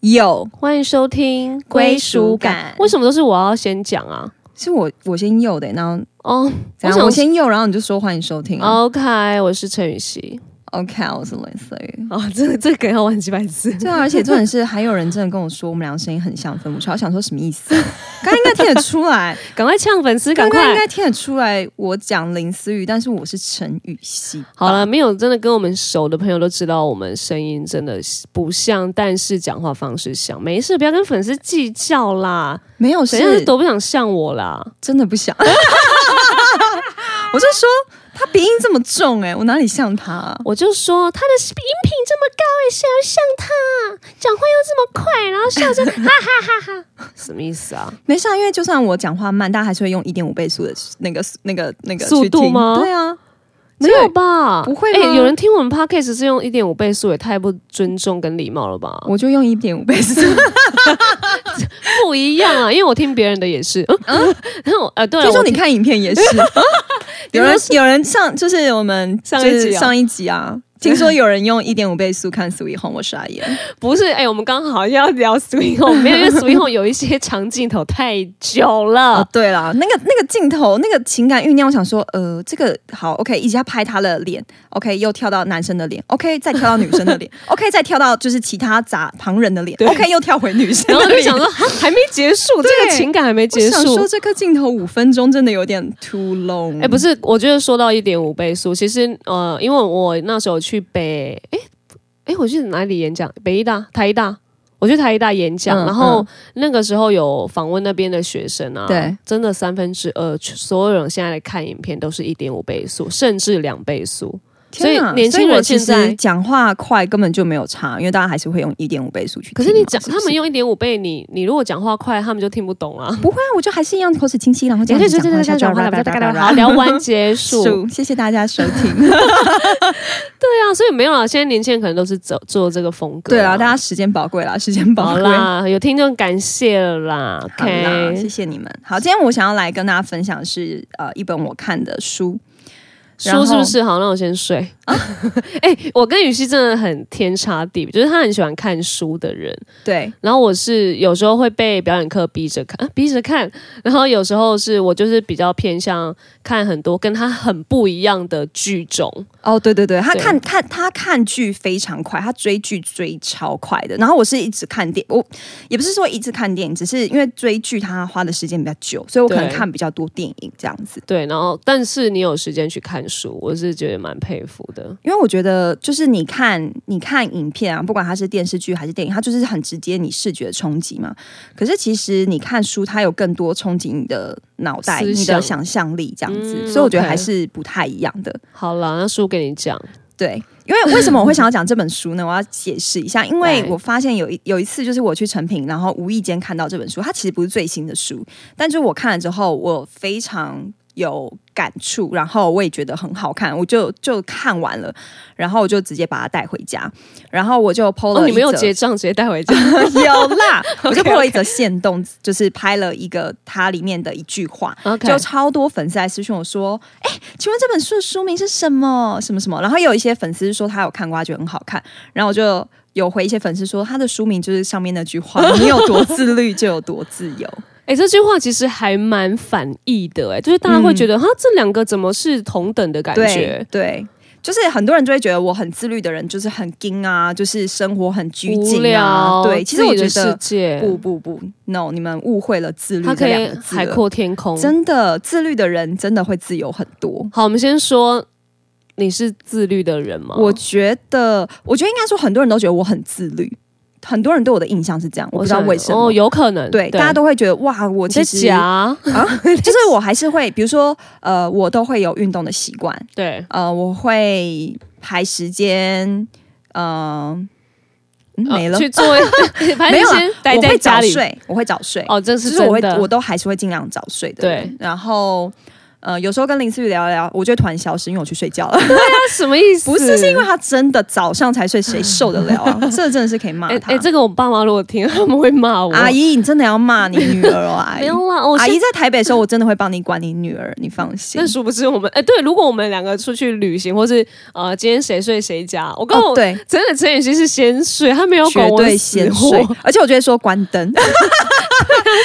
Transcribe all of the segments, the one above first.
有欢迎收听归属感为什么都是我要先讲啊？是我我先右的、然后哦，怎样想我先右，然后你就说欢迎收听啊。OK，我是陈雨熙。OK，我是 Leslie。哦，这个这个梗要玩几百次。对啊，而且重点是还有人真的跟我说我们两个声音很像，分不出来。我想说什么意思？刚刚应该听得出来，赶快呛粉丝，赶刚刚应快！该听得出来我讲林思雨，但是我是陈雨熙。好了，没有真的跟我们熟的朋友都知道，我们声音真的不像，但是讲话方式像。没事，不要跟粉丝计较啦。没有谁要是是多不想像我啦？真的不想。我就说他鼻音这么重、哎，我哪里像他、啊？我就说他的音频这么高，哎，谁要像他？讲话又这么快，然后笑着哈哈哈哈，什么意思啊？没事啊，因为就算我讲话慢，大家还是会用一点五倍速的那个、那个、那个速度吗对啊，没有吧？不会吗哎有人听我们 podcast 是用一点五倍速，也太不尊重跟礼貌了吧？我就用一点五倍速。不一样啊，因为我听别人的也是。然后呃，对听说你看影片也是，有人有人上就是我们上一集上一集啊，听说有人用一点五 倍速看《Sweet Home》，我傻眼。不是？哎，我们刚好要聊 Sweet Home，没有，因为 Sweet Home 有一些长镜头太久哦了，。对啦，那个那个镜头，那个情感酝酿，我想说，呃，这个好，OK，一下拍他的脸，OK，又跳到男生的脸，OK，再跳到女生的脸，OK，再跳到就是其他杂旁人的脸对，OK，又跳回女生然后的脸。就想说，哈还没结束，这个情感还没结束我想说。这个镜头五分钟真的有点 too long。哎、不是，我觉得说到一点五倍速，其实呃，因为我那时候去北，哎、哎、我去哪里演讲？北医大、台医大，我去台医大演讲，嗯然后那个时候有访问那边的学生啊，对，真的三分之二，所有人现在来看影片都是一点五倍速，甚至两倍速。所以年轻人现在实讲话快根本就没有差，因为大家还是会用一点五倍速去。可是你讲，他们用一点五倍，你你如果讲话快，他们就听不懂啊。不会啊，我就还是一样口齿清晰，然后讲话，讲讲话叭叭叭叭叭好，聊完结束。数谢谢大家收听。对啊，所以没有啦，现在年轻人可能都是走做这个风格。对啊，大家时间宝贵啦，时间宝好贵。啦，有听众感谢了啦。好啦，谢 OK，谢你们。好，今天我想要来跟大家分享是呃一本我看的书，书是不是好？那我先睡。哎、我跟雨熙真的很天差地别，就是他很喜欢看书的人，对然后我是有时候会被表演课逼着看，啊逼着看，然后有时候是我就是比较偏向看很多跟他很不一样的剧种。哦，对对对，他看看他看剧非常快，他追剧追超快的。然后我是一直看电，我也不是说一直看电影，只是因为追剧他花的时间比较久，所以我可能看比较多电影这样子。对，然后但是你有时间去看书，我是觉得蛮佩服的。因为我觉得，就是你看你看影片啊，不管它是电视剧还是电影，它就是很直接你视觉冲击嘛。可是其实你看书，它有更多冲击你的脑袋、你的想象力这样子，嗯所以我觉得还是不太一样的。好了，那书给你讲。对，因为为什么我会想要讲这本书呢？我要解释一下，因为我发现有一有一次，就是我去成品，然后无意间看到这本书，它其实不是最新的书，但就是我看了之后，我非常有感触，然后我也觉得很好看，我就就看完了，然后我就直接把它带回家，然后我就 PO 了、哦，你没有结账，直接带回家。有啦，我就 PO 了一则线动，就是拍了一个它里面的一句话就超多粉丝来私讯我说：“哎、请问这本书的书名是什么？什么什么？”然后有一些粉丝说他有看过，他觉得很好看，然后我就有回一些粉丝说他的书名就是上面那句话：“你有多自律，就有多自由。哎、这句话其实还蛮反义的、哎，就是大家会觉得，哈、这两个怎么是同等的感对觉？对。就是很多人就会觉得我很自律的人就是很精啊，就是生活很拘无谨，啊。对，其实我觉得界不不不，no，你们误会了自律这它可以两个字海阔天空。真的，自律的人真的会自由很多。好，我们先说，你是自律的人吗？我觉得，我觉得应该说，很多人都觉得我很自律，很多人对我的印象是这样，我不知道想为什么。哦，有可能，对，大家都会觉得哇，我其实，啊，就是我还是会，比如说，呃，我都会有运动的习惯，对，呃，我会排时间，呃，嗯没了呃，去做，反没有我会。早睡，我会早睡，哦，这就是是我会。我都还是会尽量早睡的人。对然后呃，有时候跟林思雨聊一聊，我就会突然消失，因为我去睡觉了。那 什么意思？不是，是因为他真的早上才睡，谁受得了啊？这真的是可以骂他。这个我爸妈如果听，他们会骂我。阿姨，你真的要骂你女儿哦？阿姨，没有啦，我阿姨在台北的时候，我真的会帮你管你女儿，你放心。那殊不知我们哎，对，如果我们两个出去旅行，或是呃，今天谁睡谁家，我跟我对，真的陈雨欣是先睡，他没有绝对先睡，而且我就会说关灯。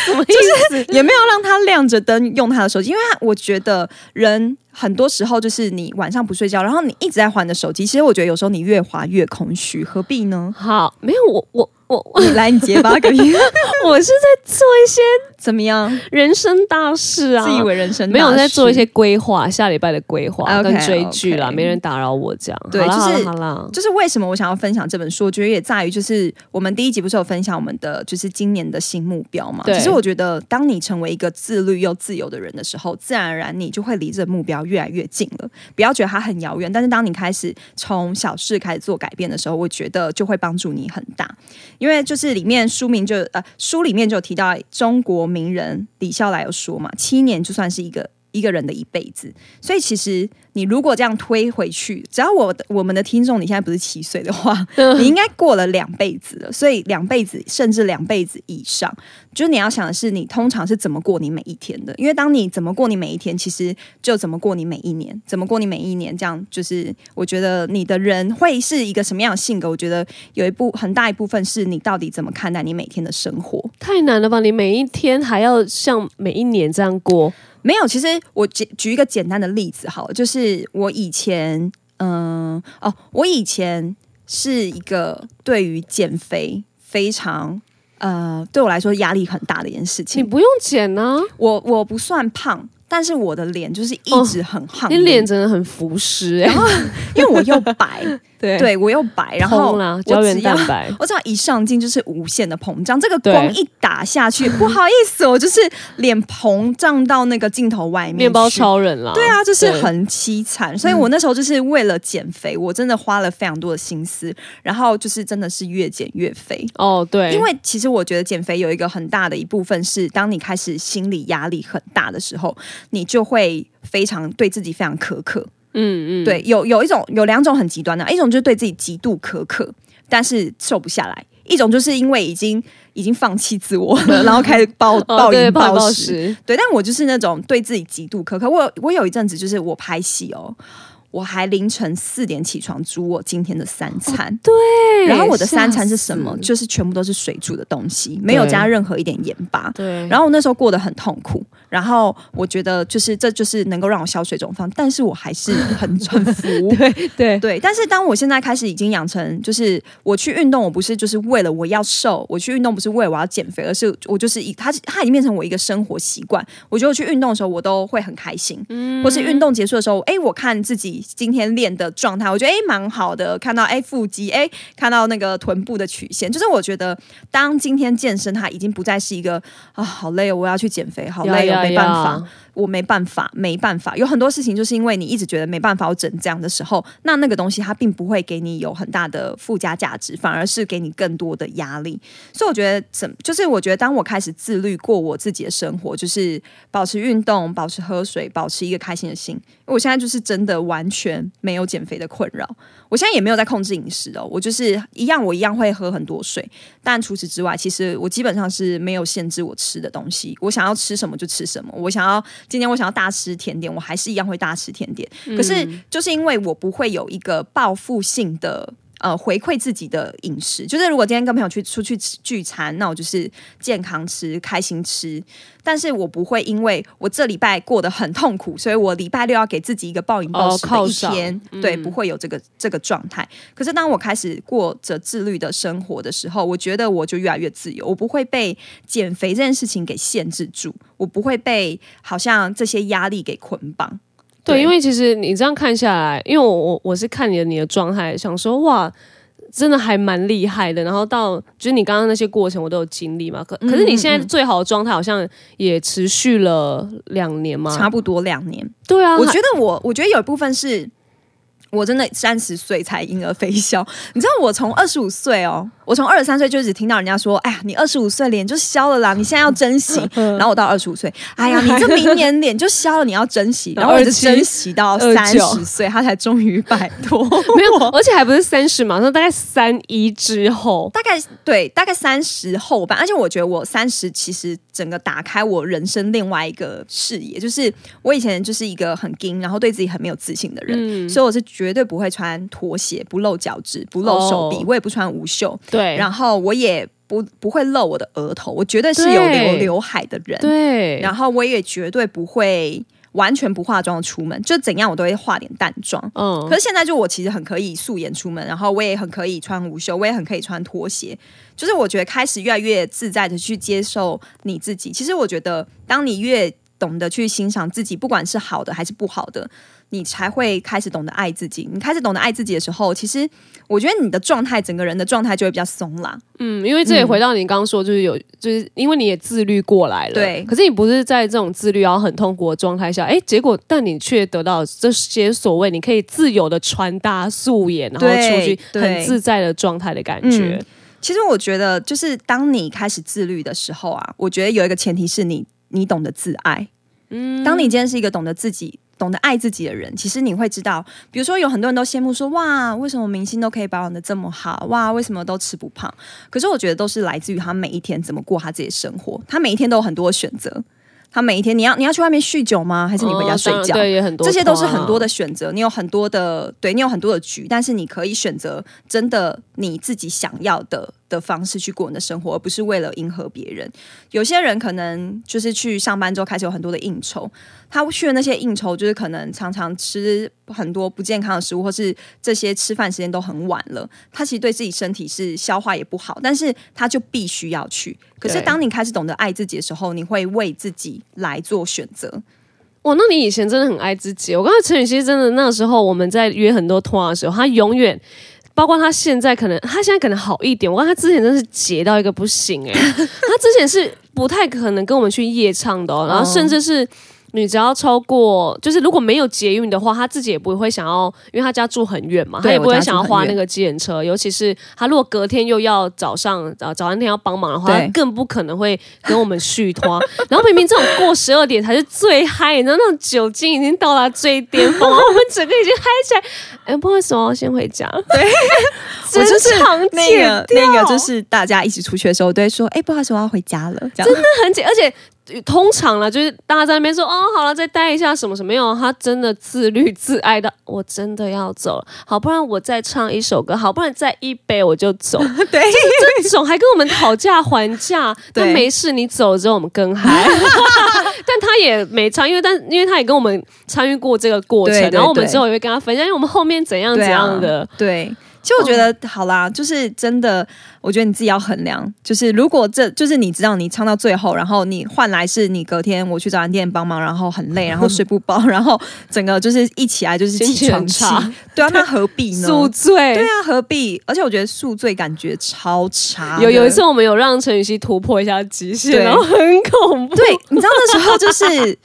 什么意思？也没有让他亮着灯用他的手机，因为我觉的人很多时候就是你晚上不睡觉，然后你一直在还着手机。其实我觉得有时候你越划越空虚，何必呢？好，没有我我。我 我来，你结巴个屁！我是在做一些怎么样人生大事啊？自以为人生没有在做一些规划，下礼拜的规划跟追剧啦，没人打扰我这样。对，就是就是为什么我想要分享这本书？我觉得也在于，就是我们第一集不是有分享我们的就是今年的新目标嘛？其实我觉得，当你成为一个自律又自由的人的时候，自然而然你就会离这目标越来越近了。不要觉得它很遥远，但是当你开始从小事开始做改变的时候，我觉得就会帮助你很大。因为就是里面书名就呃书里面就提到中国名人李笑来有说嘛，七年就算是一个。一个人的一辈子，所以其实你如果这样推回去，只要我的我们的听众你现在不是七岁的话，你应该过了两辈子了。所以两辈子甚至两辈子以上，就是你要想的是你通常是怎么过你每一天的。因为当你怎么过你每一天，其实就怎么过你每一年，怎么过你每一年，这样就是我觉得你的人会是一个什么样的性格。我觉得有一部很大一部分是你到底怎么看待你每天的生活。太难了吧？你每一天还要像每一年这样过。没有，其实我举举一个简单的例子，好，就是我以前，嗯，哦，我以前是一个对于减肥非常，呃，对我来说压力很大的一件事情。你不用减呢，我我不算胖。但是我的脸就是一直很胖，你脸真的很浮湿哎，因为我又白，对，对我又白，然后胶原蛋白，我只要一上镜就是无限的膨胀，这个光一打下去，不好意思，我就是脸膨胀到那个镜头外面，面包超人了，对啊，就是很凄惨，所以我那时候就是为了减肥，我真的花了非常多的心思，然后就是真的是越减越肥。哦，对，因为其实我觉得减肥有一个很大的一部分是，当你开始心理压力很大的时候。你就会非常对自己非常苛刻，嗯嗯，对，有有一种有两种很极端的，一种就是对自己极度苛刻，但是瘦不下来；一种就是因为已经已经放弃自我了，然后开始暴暴饮暴食。对，但我就是那种对自己极度苛刻。我我有一阵子就是我拍戏哦。我还凌晨四点起床煮我今天的三餐，对，然后我的三餐是什么？就是全部都是水煮的东西，没有加任何一点盐巴。对，然后我那时候过得很痛苦，然后我觉得就是这就是能够让我消水肿方，但是我还是很很服。对对对，但是当我现在开始已经养成，就是我去运动，我不是就是为了我要瘦，我去运动不是为了我要减肥，而是我就是一它它已经变成我一个生活习惯。我觉得我去运动的时候，我都会很开心，嗯，或是运动结束的时候，哎，我看自己。今天练的状态，我觉得哎蛮好的，看到哎腹肌，哎看到那个臀部的曲线，就是我觉得当今天健身，它已经不再是一个啊好累哦，我要去减肥，好累哦，没办法。我没办法，没办法，有很多事情就是因为你一直觉得没办法，我整这样的时候，那那个东西它并不会给你有很大的附加价值，反而是给你更多的压力。所以我觉得，怎就是我觉得，当我开始自律过我自己的生活，就是保持运动，保持喝水，保持一个开心的心。我现在就是真的完全没有减肥的困扰。我现在也没有在控制饮食哦，我就是一样，我一样会喝很多水。但除此之外，其实我基本上是没有限制我吃的东西。我想要吃什么就吃什么。我想要今天我想要大吃甜点，我还是一样会大吃甜点。可是就是因为我不会有一个报复性的。呃，回馈自己的饮食，就是如果今天跟朋友去出去吃聚餐，那我就是健康吃、开心吃。但是我不会因为我这礼拜过得很痛苦，所以我礼拜六要给自己一个暴饮暴食的一天。对，不会有这个这个状态。可是当我开始过着自律的生活的时候，我觉得我就越来越自由。我不会被减肥这件事情给限制住，我不会被好像这些压力给捆绑。对，因为其实你这样看下来，因为我我我是看你的你的状态，想说哇，真的还蛮厉害的。然后到就是你刚刚那些过程，我都有经历嘛。可可是你现在最好的状态好像也持续了两年嘛，差不多两年。对啊，我觉得我我觉得有一部分是。我真的三十岁才婴儿飞消，你知道我从二十五岁哦，我从二十三岁就只听到人家说，哎呀，你二十五岁脸就消了啦，你现在要珍惜。然后我到二十五岁，哎呀，你这明年脸就消了，你要珍惜。然后我就珍惜到三十岁，他才终于摆脱。没有，而且还不是三十嘛，那大概三一之后，大概对，大概三十后半。而且我觉得我三十其实整个打开我人生另外一个视野，就是我以前就是一个很硬，然后对自己很没有自信的人，所以我是绝对不会穿拖鞋，不露脚趾，不露手臂，我也不穿无袖。对，然后我也不不会露我的额头，我绝对是有留刘海的人。对，然后我也绝对不会完全不化妆出门，就怎样我都会化点淡妆。嗯，可是现在就我其实很可以素颜出门，然后我也很可以穿无袖，我也很可以穿拖鞋。就是我觉得开始越来越自在的去接受你自己。其实我觉得，当你越懂得去欣赏自己，不管是好的还是不好的。你才会开始懂得爱自己。你开始懂得爱自己的时候，其实我觉得你的状态，整个人的状态就会比较松啦。嗯，因为这也回到你刚刚说，就是有，就是因为你也自律过来了。对。可是你不是在这种自律然后很痛苦的状态下，哎，结果但你却得到这些所谓你可以自由的穿搭素颜，然后出去很自在的状态的感觉。其实我觉得，就是当你开始自律的时候啊，我觉得有一个前提是你，你懂得自爱。嗯。当你今天是一个懂得自己。懂得爱自己的人，其实你会知道，比如说有很多人都羡慕说，哇，为什么明星都可以保养的这么好？哇，为什么都吃不胖？可是我觉得都是来自于他每一天怎么过他自己的生活，他每一天都有很多选择。他每一天，你要你要去外面酗酒吗？还是你回家睡觉？对，也很多，这些都是很多的选择。你有很多的，对你有很多的局，但是你可以选择真的你自己想要的的方式去过你的生活，而不是为了迎合别人。有些人可能就是去上班之后开始有很多的应酬，他去的那些应酬就是可能常常吃很多不健康的食物，或是这些吃饭时间都很晚了。他其实对自己身体是消化也不好，但是他就必须要去。可是当你开始懂得爱自己的时候，你会为自己来做选择。哇，那你以前真的很爱自己。我刚才陈雨希真的那时候我们在约很多通的时候，他永远，包括他现在可能，他现在可能好一点。我看他之前真是结到一个不行哎，他之前是不太可能跟我们去夜唱的，哦然后甚至是。你只要超过，就是如果没有捷运的话，他自己也不会想要，因为他家住很远嘛，他也不会想要花那个计程车。尤其是他如果隔天又要早上早早餐天要帮忙的话，更不可能会跟我们续拖。然后明明这种过十二点才是最嗨，你知道那种酒精已经到达最巅峰，然后我们整个已经嗨起来。哎，不好意思，我要先回家。对，我就是那个那个，就是大家一起出去的时候，都会说：“哎，不好意思，我要回家了。”真的很紧，而且。通常了，就是大家在那边说哦，好了，再待一下什么什么，没有，他真的自律 自爱的，我真的要走了，好，不然我再唱一首歌，好，不然再一杯我就走，对，这种还跟我们讨价还价，但没事，你走了之后我们更嗨，但他也没唱，因为但因为他也跟我们参与过这个过程，然后我们之后也会跟他分享，因为我们后面怎样怎样的，对。其实我觉得好啦，就是真的，我觉得你自己要衡量。就是如果这就是你知道你唱到最后，然后你换来是你隔天我去早餐店帮忙，然后很累，然后睡不饱，然后整个就是一起来就是起床气，对啊，那何必呢？宿醉，对啊，何必？而且我觉得宿醉感觉超差。有有一次我们有让陈雨希突破一下极限，然后很恐怖。对，你知道那时候就是。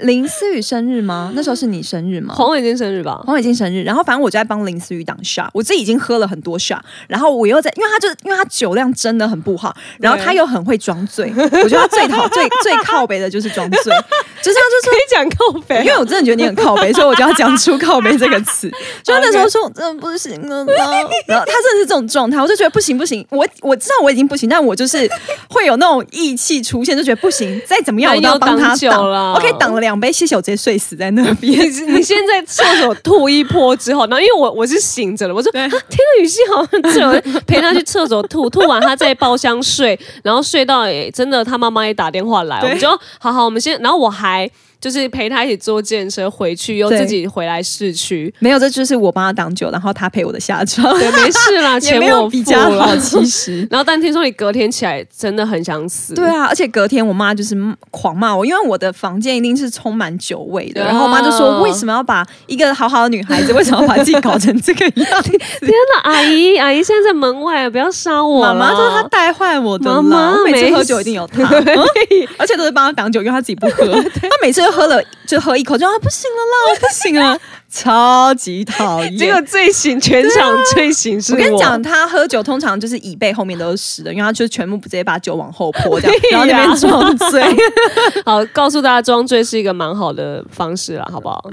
林思雨生日吗？那时候是你生日吗？黄伟金生日吧。黄伟金生日，然后反正我就在帮林思雨挡 shot，，我自己已经喝了很多 shot，，然后我又在，因为他就因为他酒量真的很不好，然后他又很会装醉，我觉得他最讨最最靠北的就是装醉，就是他就可以讲靠北，因为我真的觉得你很靠背，所以我就要讲出靠背这个词。就那时候说真的不行了，然后他真的是这种状态，我就觉得不行不行，我我知道我已经不行，但我就是会有那种义气出现，就觉得不行，再怎么样我都要帮他挡了，我可以挡了两。杯，谢谢我直接睡死在那边。你先在厕所吐一泼之后，然后因为我我是醒着了，我说天呐，雨欣好像只有陪他去厕所吐，吐完他在包厢睡，然后睡到诶，真的他妈妈也打电话来，我们就好好，我们先，然后我还。Bye. 就是陪他一起坐电车回去，又自己回来市区。没有，这就是我帮他挡酒，然后他陪我的下场。对，没事啦，钱我比较好。其实，然后但听说你隔天起来真的很想死。对啊，而且隔天我妈就是狂骂我，因为我的房间一定是充满酒味的。然后我妈就说：“为什么要把一个好好的女孩子，为什么要把自己搞成这个样？” 天哪，阿姨，阿姨现在在门外，不要杀我。妈妈说她带坏我的。妈妈每次喝酒一定有她，而且都是帮她挡酒，因为她自己不喝。她每次。喝了就喝一口，就啊不行了啦，我 不行了，超级讨厌。这个最行全场最行是我跟你讲，他喝酒通常就是椅背后面都是湿的，因为他就全部直接把酒往后泼掉，然后那边装醉。好，告诉大家装醉是一个蛮好的方式啦，好不好？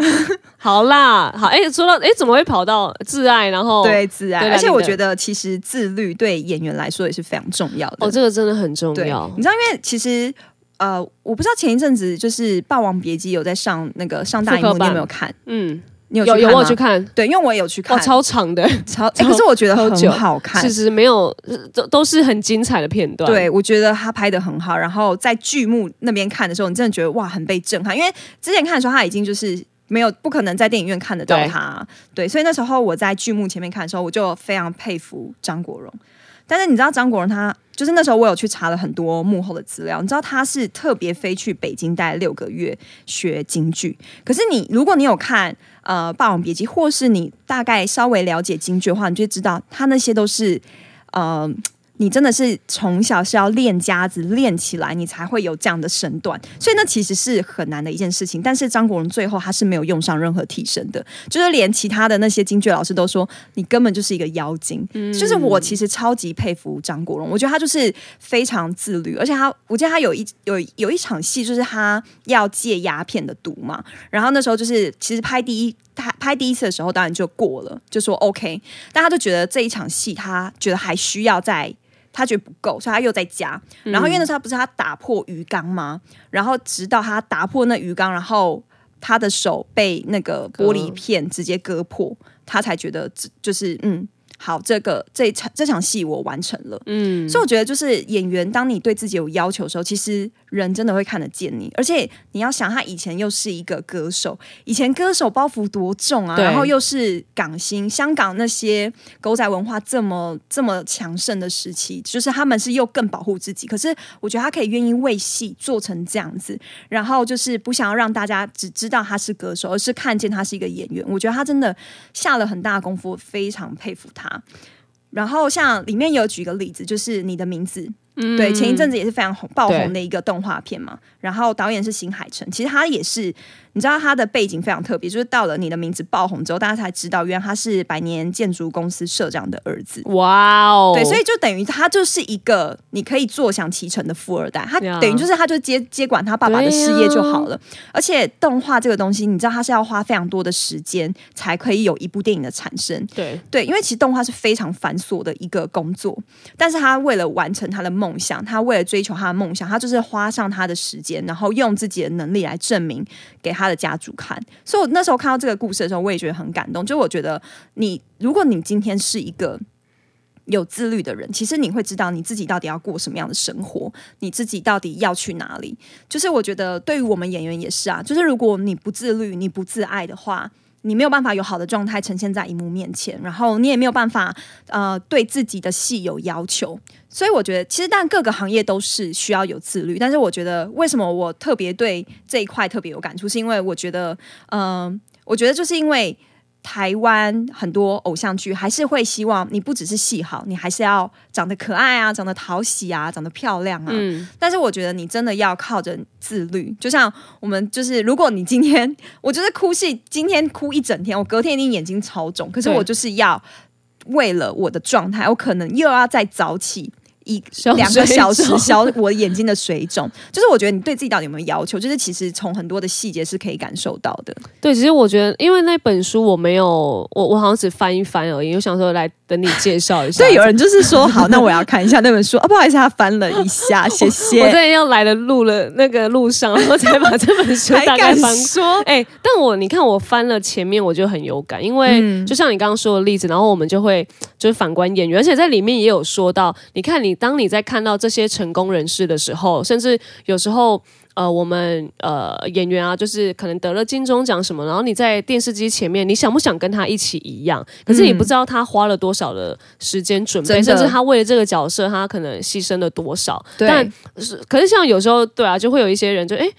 好啦，好，哎、说到哎、怎么会跑到自爱，然后对自爱，对而且我觉得其实自律对演员来说也是非常重要的。哦，这个真的很重，要你。知道，因为其实呃，我不知道前一阵子就是《霸王别姬》有在上那个上大荧幕，你有没有看？嗯，你有有有我有去看对，因为我也有去看，哇，超长的，超、欸可是我觉得很好看其。实没有，都都是很精彩的片段。对，我觉得他拍的很好。然后在剧目那边看的时候，你真的觉得哇，很被震撼。因为之前看的时候，他已经就是没有不可能在电影院看得到对他。对，所以那时候我在剧目前面看的时候，我就非常佩服张国荣。但是你知道张国荣他就是那时候我有去查了很多幕后的资料，你知道他是特别飞去北京待六个月学京剧。可是你如果你有看呃《霸王别姬》，或是你大概稍微了解京剧的话，你就知道他那些都是呃。你真的是从小是要练家子练起来，你才会有这样的身段，所以那其实是很难的一件事情。但是张国荣最后他是没有用上任何替身的，就是连其他的那些京剧老师都说你根本就是一个妖精。嗯就是我其实超级佩服张国荣，我觉得他就是非常自律，而且他我记得他有一有有一场戏就是他要戒鸦片的毒嘛，然后那时候就是其实拍第一。他拍第一次的时候，当然就过了，就说 OK，但他就觉得这一场戏，他觉得还需要再他觉得不够，所以他又在加。然后因为那时候他不是他打破鱼缸吗？然后直到他打破那鱼缸，然后他的手被那个玻璃片直接割破，他才觉得就是嗯。好，这个这一场这场戏我完成了，嗯，所以我觉得就是演员，当你对自己有要求的时候，其实人真的会看得见你，而且你要想，他以前又是一个歌手，以前歌手包袱多重啊，然后又是港星，香港那些狗仔文化这么这么强盛的时期，就是他们是又更保护自己，可是我觉得他可以愿意为戏做成这样子，然后就是不想要让大家只知道他是歌手，而是看见他是一个演员。我觉得他真的下了很大的功夫，非常佩服他。然后像里面有举个例子，就是你的名字，对，前一阵子也是非常红爆红的一个动画片嘛。然后导演是新海诚，其实他也是，你知道他的背景非常特别，就是到了你的名字爆红之后，大家才知道原来他是百年建筑公司社长的儿子。哇哦，对，所以就等于他就是一个你可以坐享其成的富二代，他等于就是他就接接管他爸爸的事业就好了。而且动画这个东西，你知道他是要花非常多的时间才可以有一部电影的产生。对对，因为其实动画是非常繁琐的一个工作，但是他为了完成他的梦想，他为了追求他的梦想，他就是花上他的时间，然后用自己的能力来证明给的家族看。所以我那时候看到这个故事的时候，我也觉得很感动。就我觉得你，如果你今天是一个有自律的人，其实你会知道你自己到底要过什么样的生活，你自己到底要去哪里。就是我觉得对于我们演员也是啊，就是如果你不自律、你不自爱的话，你没有办法有好的状态呈现在荧幕面前，然后你也没有办法呃对自己的戏有要求。所以我觉得，其实但各个行业都是需要有自律，但是我觉得为什么我特别对这一块特别有感触，是因为我觉得，嗯、我觉得就是因为。台湾很多偶像剧还是会希望你不只是戏好，你还是要长得可爱啊，长得讨喜啊，长得漂亮啊。嗯，但是我觉得你真的要靠着自律，就像我们就是，如果你今天我就是哭戏，今天哭一整天，我隔天一定眼睛超肿，可是我就是要为了我的状态，我可能又要再早起。一消两个小时肿 消我眼睛的水肿，就是我觉得你对自己到底有没有要求，就是其实从很多的细节是可以感受到的。对，其实我觉得，因为那本书我没有，我我好像只翻一翻而已，我想说来等你介绍一下。对，有人就是说好，那我要看一下那本书啊，不好意思，他翻了一下，谢谢。我在要来的路了那个路上，然后才把这本书大概翻说，哎、但我你看我翻了前面，我就很有感，因为嗯就像你刚刚说的例子，然后我们就会就是反观演员，而且在里面也有说到，你看你当你在看到这些成功人士的时候，甚至有时候。呃，我们呃演员啊，就是可能得了金钟奖什么，然后你在电视机前面，你想不想跟他一起一样？可是你不知道他花了多少的时间准备，甚至他为了这个角色，他可能牺牲了多少。对但是可是像有时候对啊，就会有一些人就哎。诶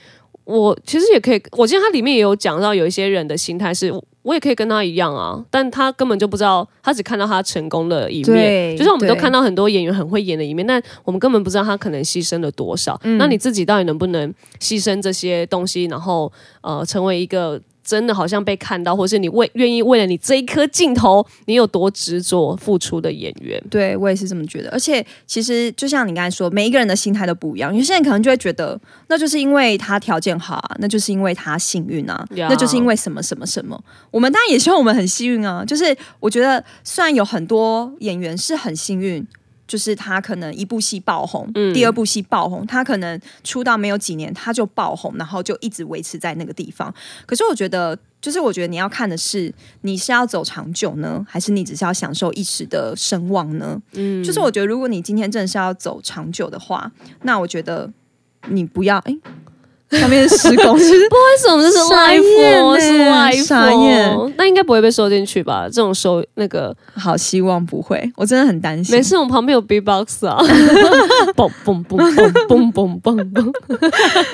我其实也可以，我记得他里面也有讲到，有一些人的心态是我也可以跟他一样啊，但他根本就不知道，他只看到他成功的一面。对就像我们都看到很多演员很会演的一面，但我们根本不知道他可能牺牲了多少。嗯那你自己到底能不能牺牲这些东西，然后呃，成为一个真的好像被看到，或是你为愿意为了你这一颗镜头，你有多执着付出的演员？对我也是这么觉得，而且其实就像你刚才说，每一个人的心态都不一样。有些人可能就会觉得，那就是因为他条件好啊，那就是因为他幸运啊呀那就是因为什么什么什么。我们当然也希望我们很幸运啊，就是我觉得虽然有很多演员是很幸运。就是他可能一部戏爆红，第二部戏爆红，他可能出道没有几年他就爆红，然后就一直维持在那个地方。可是我觉得，就是我觉得你要看的是，你是要走长久呢，还是你只是要享受一时的声望呢？嗯，就是我觉得，如果你今天真的是要走长久的话，那我觉得你不要哎。上面是施工，是 不是为什么这是傻眼 live 哦？欸是哦？那应该不会被收进去吧？这种收那个好，希望不会，我真的很担心。没事，我们旁边有 B box 啊，嘣嘣嘣嘣嘣嘣嘣嘣，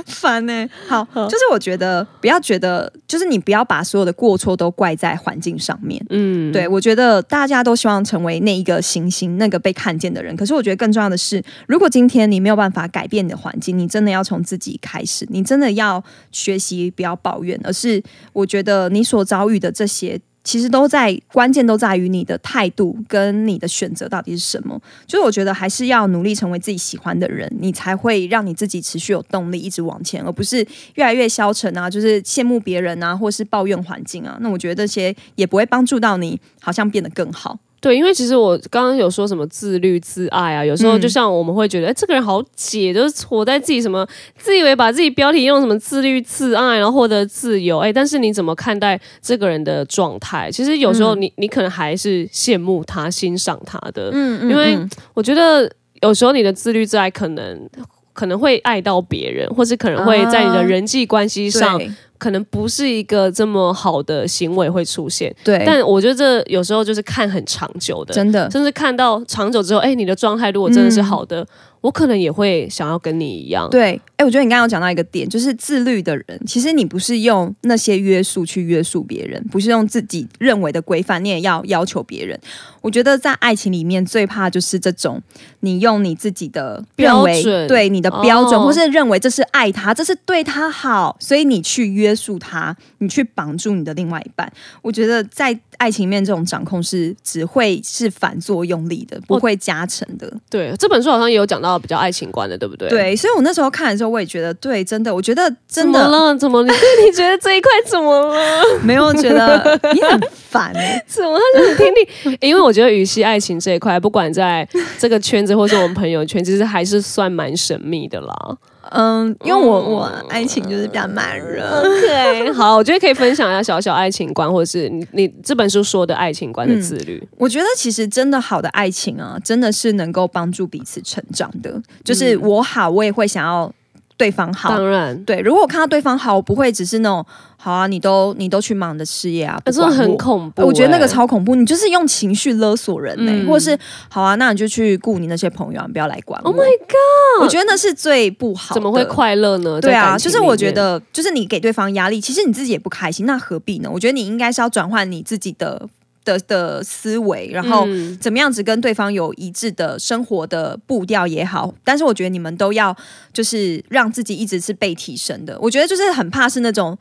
烦呢、好，就是我觉得不要觉得，就是你不要把所有的过错都怪在环境上面。嗯，对，我觉得大家都希望成为那一个星星，那个被看见的人。可是我觉得更重要的是，如果今天你没有办法改变你的环境，你真的要从自己开始，你真的要学习，不要抱怨，而是我觉得你所遭遇的这些。其实都在关键都在于你的态度跟你的选择到底是什么。就是我觉得还是要努力成为自己喜欢的人，你才会让你自己持续有动力一直往前，而不是越来越消沉啊，就是羡慕别人啊，或是抱怨环境啊。那我觉得这些也不会帮助到你，好像变得更好。对，因为其实我刚刚有说什么自律自爱啊，有时候就像我们会觉得，哎、这个人好解，就是活在自己什么，自以为把自己标题用什么自律自爱，然后获得自由，哎，但是你怎么看待这个人的状态？其实有时候你、你可能还是羡慕他、欣赏他的，嗯嗯因为我觉得有时候你的自律自爱可能。可能会爱到别人，或是可能会在你的啊人际关系上，对可能不是一个这么好的行为会出现。对，但我觉得这有时候就是看很长久的，真的。甚至看到长久之后，哎、你的状态如果真的是好的，我可能也会想要跟你一样。对，哎、我觉得你刚刚有讲到一个点，就是自律的人，其实你不是用那些约束去约束别人，不是用自己认为的规范，你也要要求别人。我觉得在爱情里面最怕就是这种，你用你自己的认为标准对你的标准，哦或是认为这是爱他，这是对他好，所以你去约束他，你去绑住你的另外一半。我觉得在爱情里面，这种掌控是只会是反作用力的，不会加成的。对，这本书好像也有讲到比较爱情观的，对不对？，对，所以我那时候看的时候，我也觉得，对，真的，我觉得真怎么的了？怎么你？你觉得这一块怎么了？没有觉得你很烦欸 怎么？他就很听听，因为我觉得羽西爱情这一块，不管在这个圈子或是我们朋友圈，其实还是算蛮神秘的啦。嗯，因为我我爱情就是比较慢热。OK，好，我觉得可以分享一下小小爱情观，或者是你你这本书说的爱情观的自律。我觉得其实真的好的爱情啊，真的是能够帮助彼此成长的。就是我好，我也会想要对方好。当然，对，如果我看到对方好，我不会只是那种好啊，你都你都去忙你的事业啊，不真的很恐怖、我觉得那个欸超恐怖，你就是用情绪勒索人呢、嗯或者是好啊，那你就去顾你那些朋友、啊，不要来管我。Oh my god！我觉得那是最不好。怎么会快乐呢？对啊，就是我觉得，就是你给对方压力，其实你自己也不开心，那何必呢？我觉得你应该是要转换你自己的的的思维，然后嗯怎么样子跟对方有一致的生活的步调也好。但是我觉得你们都要就是让自己一直是被提升的。我觉得就是很怕是那种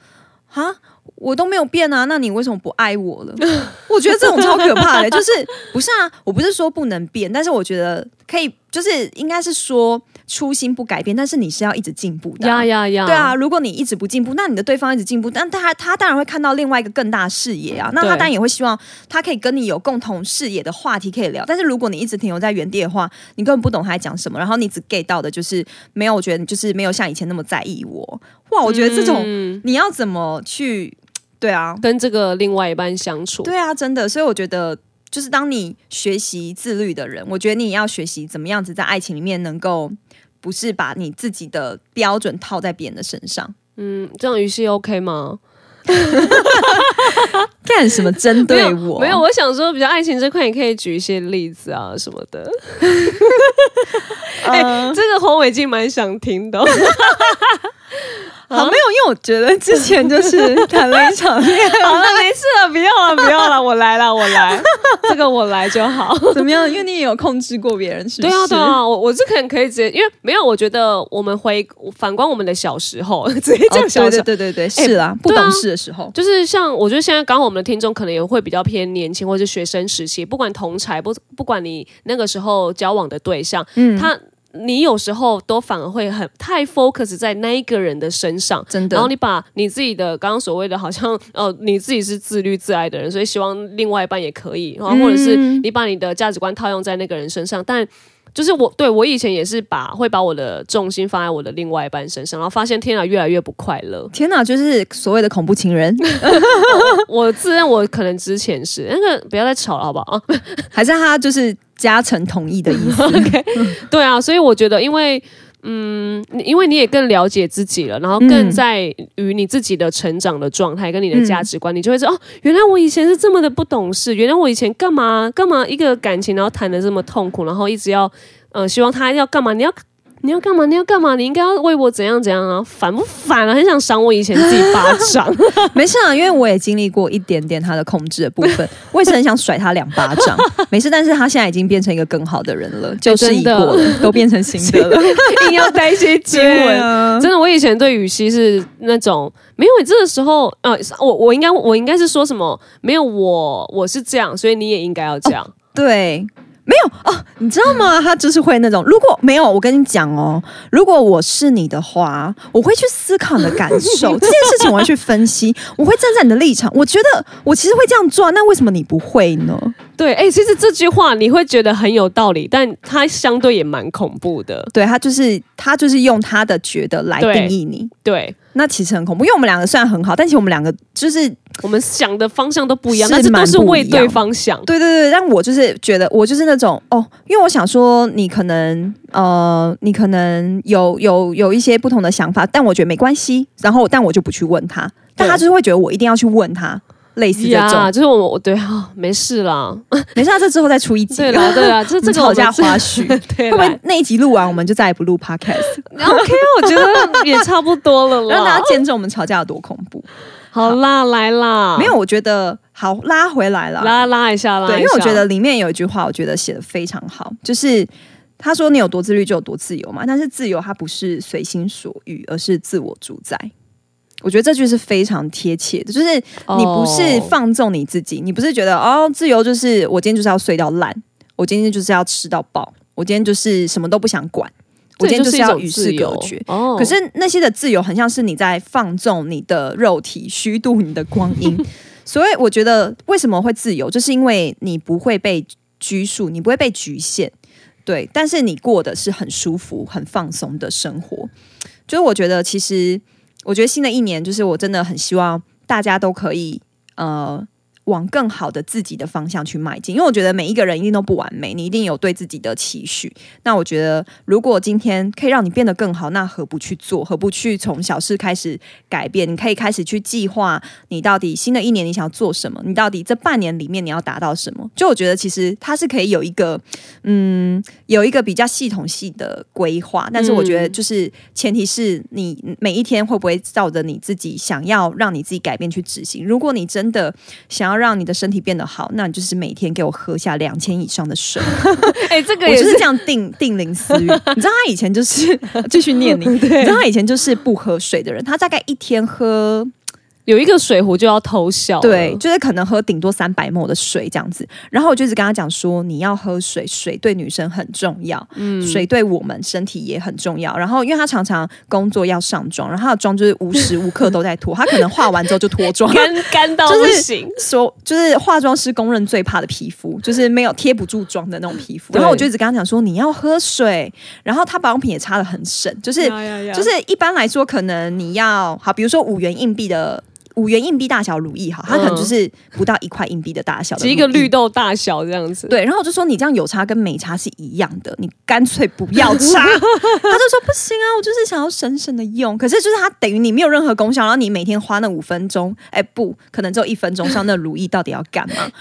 啊。我都没有变啊，那你为什么不爱我了？我觉得这种超可怕的，就是不是啊？我不是说不能变，但是我觉得可以，就是应该是说初心不改变，但是你是要一直进步的啊、呀呀呀，对啊，，如果你一直不进步，那你的对方一直进步，但他他当然会看到另外一个更大视野啊。那他当然也会希望他可以跟你有共同视野的话题可以聊。但是如果你一直停留在原地的话，你根本不懂他在讲什么，然后你只 get 到的就是没有，我觉得你就是没有像以前那么在意我。哇，我觉得这种、嗯你要怎么去？对啊，跟这个另外一半相处，对啊，真的。所以我觉得。就是当你学习自律的人，我觉得你也要学习怎么样子在爱情里面能够不是把你自己的标准套在别人的身上。嗯，这样语气 OK 吗？干什么针对我？没有，我想说，比较爱情这块，你可以举一些例子啊什么的。哎、呃这个黄伟静蛮想听的哦。好，没有，因为我觉得之前就是 谈了一场恋爱，好了，没事了，不要了，不要了，我来了，我来，这个我来就好。怎么样？因为你也有控制过别人，是不是？对啊，对啊，我我是可能可以直接，因为没有，我觉得我们回反观我们的小时候，直接讲小对时候。对对对对，是啊，不懂事的时候，就是像我觉得现在刚好我们的听众可能也会比较偏年轻或是学生时期，不管同才不不管你那个时候交往的对象，嗯，他你有时候都反而会很太 focus 在那一个人的身上。真的。然后，你把你自己的刚刚所谓的好像呃你自己是自律自爱的人，所以希望另外一半也可以，然后或者是嗯。你把你的价值观套用在那个人身上，但就是我对我以前也是把会把我的重心放在我的另外一半身上，然后发现天啊越来越不快乐。天哪，就是所谓的恐怖情人，我自认我可能之前是那个不要再吵了好不好啊？还是他就是加成同意的意思？对啊，所以我觉得因为。嗯，因为你也更了解自己了，然后更嗯。在于你自己的成长的状态跟你的价值观，你就会知道哦，原来我以前是这么的不懂事，原来我以前干嘛干嘛一个感情，然后谈的这么痛苦，然后一直要呃希望他要干嘛，你要你要干嘛，你要干嘛，你应该要为我怎样怎样啊，烦不烦啊？很想赏我以前自己巴掌。没事啊，因为我也经历过一点点他的控制的部分，我也是很想甩他两巴掌。没事，但是他现在已经变成一个更好的人了，就是已过了，都变成新的了。硬要带一些经对文。啊，真的，我以前对雨熙是那种没有你这个时候，呃，我我应该我应该是说什么？没有我我是这样，所以你也应该要这样。对。没有哦，你知道吗？他就是会那种，如果没有，我跟你讲哦，如果我是你的话，我会去思考你的感受，这件事情我会去分析，我会站在你的立场。我觉得我其实会这样做啊，那为什么你不会呢？对，哎、其实这句话你会觉得很有道理，但它相对也蛮恐怖的。对他就是他就是用他的觉得来定义你，对那其实很恐怖。因为我们两个虽然很好，但其实我们两个就是我们想的方向都不一样，是但是都是为对方想。对对对，但我就是觉得我就是那种哦，因为我想说你可能呃，你可能有有有一些不同的想法，但我觉得没关系，然后但我就不去问他，但他就是会觉得我一定要去问他，类似这呀，种。就是我我对啊，没事啦，没事，啊，这之后再出一集。对啦对啦，这这个吵架花絮，对会不会那一集录完我们就再也不录 podcast，OK 啊？我觉得也差不多了让大家啦。见证我们吵架有多恐怖？好啦，来啦，没有，我觉得好拉回来了，拉拉一下，拉一下。对，因为我觉得里面有一句话，我觉得写的非常好，就是他说你有多自律就有多自由嘛，但是自由它不是随心所欲，而是自我主宰。我觉得这句是非常贴切的，就是你不是哦放纵你自己，你不是觉得哦，自由就是我今天就是要睡到烂，我今天就是要吃到饱，我今天就是什么都不想管，我今天就是要与世隔绝。哦。可是那些的自由，很像是你在放纵你的肉体，虚度你的光阴。所以我觉得为什么会自由，就是因为你不会被拘束，你不会被局限，对。但是你过的是很舒服、很放松的生活。就是我觉得，其实我觉得新的一年，就是我真的很希望大家都可以呃。往更好的自己的方向去迈进，因为我觉得每一个人一定都不完美，你一定有对自己的期许。那我觉得，如果今天可以让你变得更好，那何不去做？何不去从小事开始改变？你可以开始去计划，你到底新的一年你想要做什么？你到底这半年里面你要达到什么？就我觉得，其实它是可以有一个，嗯，有一个比较系统性的规划。但是我觉得，就是前提是你每一天会不会照着你自己想要让你自己改变去执行。如果你真的想要让你的身体变得好，那你就是每天给我喝下两千以上的水。哎、这个我也就是是这样定定林思雨。你知道他以前就是继续念你，你知道他以前就是不喝水的人，他大概一天喝有一个水壶就要偷笑了。对，就是可能喝顶多三百沫的水这样子。然后我就一直跟他讲说，你要喝水，水对女生很重要，嗯水对我们身体也很重要。然后因为他常常工作要上妆，然后他的妆就是无时无刻都在脱，他可能化完之后就脱妆。干干到就是不行。说就是化妆师公认最怕的皮肤，就是没有贴不住妆的那种皮肤。然后我就一直跟他讲说你要喝水，然后他保养品也擦的很省，就是就是一般来说可能你要好，比如说五元硬币的。五元硬币大小如意哈，它可能就是不到一块硬币的大小，是一个绿。豆大小这样子，对，然后我就说你这样有差跟没差是一样的，你干脆不要差。他就说不行啊，我就是想要省省的用。可是就是它等于你没有任何功效，然后你每天花那五分钟，哎，不可能只有一分钟上那如意到底要干嘛？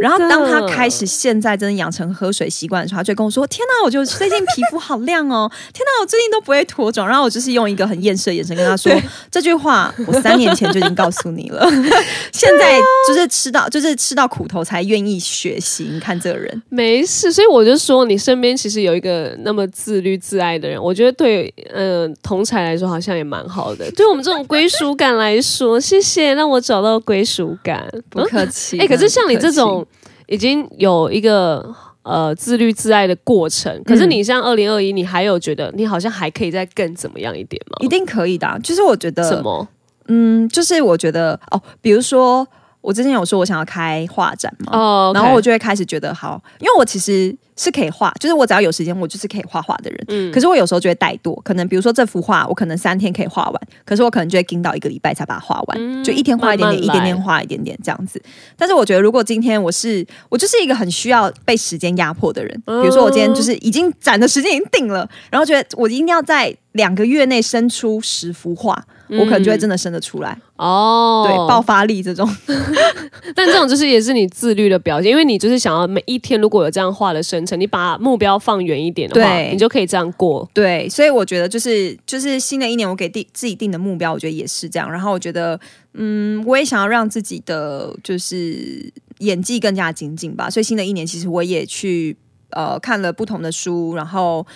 然后当他开始现在真的养成喝水习惯的时候，他就跟我说：“天哪，我就最近皮肤好亮哦！天哪，我最近都不会脱妆。”然后我就是用一个很厌世的眼神跟他说：“这句话我三年前就已经告诉你了，现在就是吃到就是吃到苦头才愿意。”学习，你看这个人没事，所以我就说，你身边其实有一个那么自律自爱的人，我觉得对，嗯，同才来说好像也蛮好的。对我们这种归属感来说，谢谢让我找到归属感，不客气。哎，可是像你这种已经有一个呃自律自爱的过程，可是你像二零二一，你还有觉得你好像还可以再更怎么样一点吗？一定可以的，就是我觉得什么，嗯，就是我觉得哦，比如说。我之前有说我想要开画展嘛，哦，然后我就会开始觉得好，因为我其实是可以画，就是我只要有时间，我就是可以画画的人。嗯，可是我有时候就会怠惰，可能比如说这幅画，我可能三天可以画完，可是我可能就会盯到一个礼拜才把它画完，就一天画一点点，一点点画一点点这样子。但是我觉得，如果今天我是我就是一个很需要被时间压迫的人，比如说我今天就是已经展的时间已经定了，然后觉得我一定要在两个月内生出十幅画。我可能就会真的生得出来哦，对，爆发力这种，但这种就是也是你自律的表现，因为你就是想要每一天如果有这样画的生成，你把目标放远一点的话，你就可以这样过。对，所以我觉得就是就是新的一年我给定自己定的目标，我觉得也是这样。然后我觉得，嗯，我也想要让自己的就是演技更加精进吧。所以新的一年其实我也去。呃，看了不同的书，然后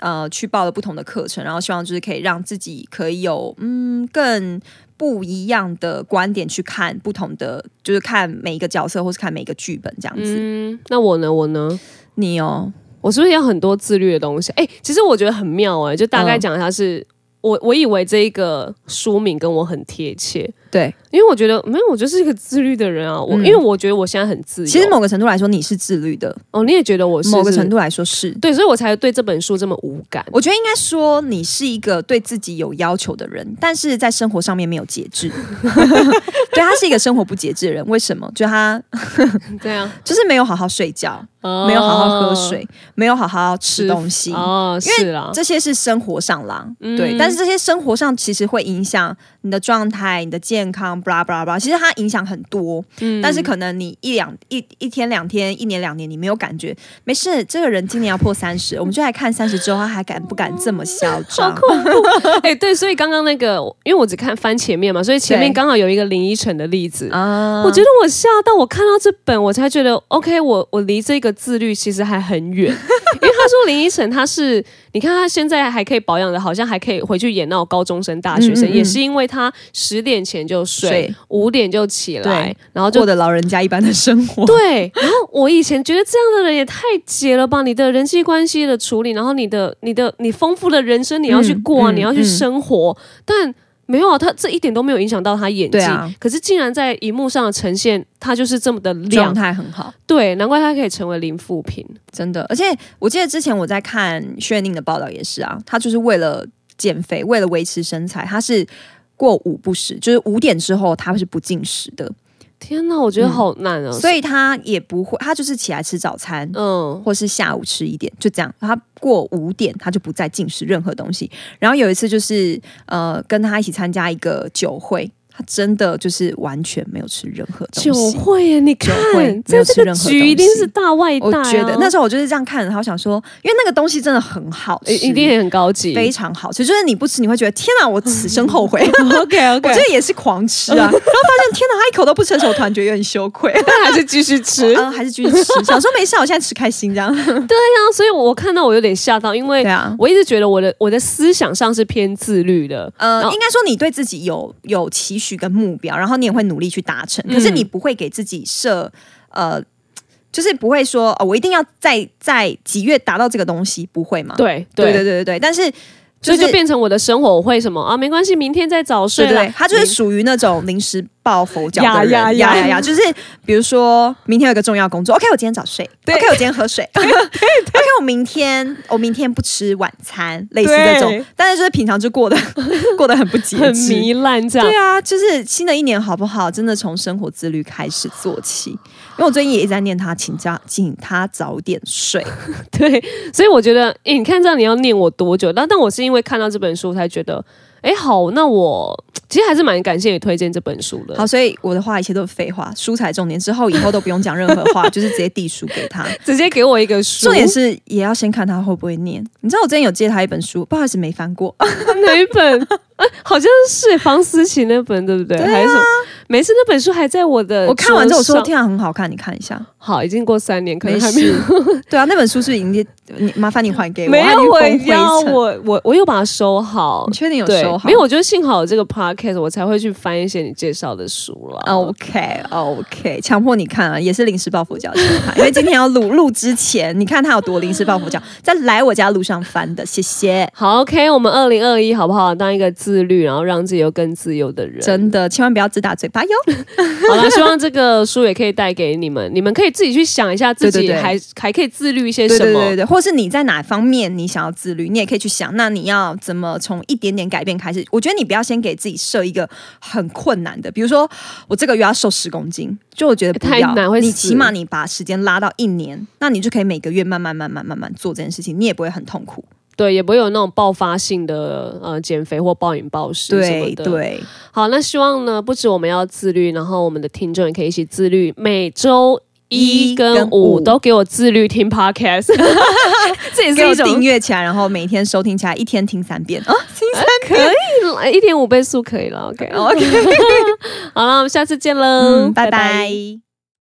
呃，去报了不同的课程，然后希望就是可以让自己可以有嗯更不一样的观点去看不同的，就是看每一个角色或是看每一个剧本这样子。嗯，那我呢？我呢？你哦，我是不是有很多自律的东西？哎，其实我觉得很妙哎，就大概讲一下是。我我以为这一个书名跟我很贴切，对，因为我觉得没有，我就是一个自律的人啊。我因为我觉得我现在很自由。其实某个程度来说，你是自律的哦。你也觉得我是某个程度来说是对，所以我才对这本书这么无感。我觉得应该说你是一个对自己有要求的人，但是在生活上面没有节制。对他是一个生活不节制的人，为什么？就他 对啊，就是没有好好睡觉。没有好好喝水，没有好好吃东西。哦，是啦，这些是生活上啦，对，但是这些生活上其实会影响你的状态、你的健康，巴拉巴拉巴拉，其实它影响很多，嗯，但是可能你一两一一天两天、一年两年你没有感觉，没事，这个人今年要破三十，我们就来看三十之后他还敢不敢这么嚣张？好恐怖！哎，对，所以刚刚那个，因为我只看翻前面嘛，所以前面刚好有一个林依晨的例子啊，我觉得我吓到，我看到这本我才觉得 OK，我我离这个。自律其实还很远，因为他说林依晨他是，你看他现在还可以保养的，好像还可以回去演那种高中生、大学生，也是因为他十点前就睡，五点就起来，然后过的老人家一般的生活。对，然后我以前觉得这样的人也太解了吧，你的人际关系的处理，然后你的、你的、你丰富的人生你要去过啊，你要去生活，但。没有啊，他这一点都没有影响到他演技。可是竟然在荧幕上的呈现，他就是这么的亮，状态很好。对，难怪他可以成为零负评，真的。而且我记得之前我在看薛宁的报道也是啊，他就是为了减肥，为了维持身材，他是过午不食，就是五点之后他是不进食的。天哪，我觉得好难啊！所以他也不会，他就是起来吃早餐，嗯，或是下午吃一点，就这样。他过五点，他就不再进食任何东西。然后有一次就是，呃，跟他一起参加一个酒会。他真的就是完全没有吃任何东西。酒会耶，你看，这这个局一定是大外带。我觉得那时候我就是这样看，然后想说，因为那个东西真的很好吃，一定很高级，非常好吃。就是你不吃，你会觉得天哪，我此生后悔。OK OK，我这也是狂吃啊，然后发现天哪，他一口都不成熟，突然觉得有点羞愧，但 还是继续吃，嗯，还是继续吃。想说没事，我现在吃开心这样。对呀，所以我看到我有点吓到，因为我一直觉得我的我的思想上是偏自律的。呃，应该说你对自己有有期许跟目标，然后。你也会努力去达成，可是你不会给自己设呃，就是不会说哦，我一定要在在几月达到这个东西，不会吗？对对对对对对。但是就就变成我的生活，我会什么啊？没关系，明天再早睡。对，它就是属于那种临时抱佛脚呀的人，呀呀呀呀呀，就是比如说明天有一个重要工作，OK，我今天早睡，OK，我今天喝水，OK，我明天我明天不吃晚餐，类似这种对，但是就是平常就过得过得很不节很制。糜烂这样对。啊，就是新的一年好不好？真的从生活自律开始做起。因为我最近也一直在念他，请假，请他早点睡。对，所以我觉得，诶，你看这样你要念我多久？但但我是因为看到这本书才觉得，诶，好，那我其实还是蛮感谢你推荐这本书的。好，所以我的话一切都是废话，书才重点。之后以后都不用讲任何话，就是直接递书给他。直接给我一个书，重点是也要先看他会不会念。你知道我之前有借他一本书，不好意思没翻过。哪一本？啊好像是房思琪那本，对不对？对啊还是什么？没事，那本书还在我的。我看完之后我说，天啊，很好看，你看一下。好，已经过三年，可没能还没有。事。对啊，那本书是已经你麻烦你还给我，没有，我要我我我又把它收好你。确定有收，好？没有，我觉得幸好有这个 podcast，我才会去翻一些你介绍的书了。OK OK，强迫你看啊，也是临时抱佛脚因为今天要录 录之前，你看他有多临时抱佛脚，在来我家路上翻的，谢谢。好，OK，我们二零二一好不好？当一个自律，然后让自己有更自由的人。真的，千万不要只打嘴巴哟。好了，希望这个书也可以带给你们，你们可以自己去想一下自己还还可以自律一些什么。对对对对，或是你在哪方面你想要自律，你也可以去想，那你要怎么从一点点改变开始？我觉得你不要先给自己设一个很困难的，比如说我这个月要瘦十公斤，就我觉得不太难你起码你把时间拉到一年，那你就可以每个月慢慢慢慢慢慢做这件事情，你也不会很痛苦。对，也不会有那种爆发性的呃减肥或暴饮暴食什么的。，对对，好，那希望呢，不止我们要自律，然后我们的听众也可以一起自律，每周。一一跟跟五五都给我自律听 podcast，这也是一种订阅起来，然后每天收听起来，一天听三遍啊，听三可以了，一点五倍速可以了。OK OK，好了，我们下次见喽，嗯，拜拜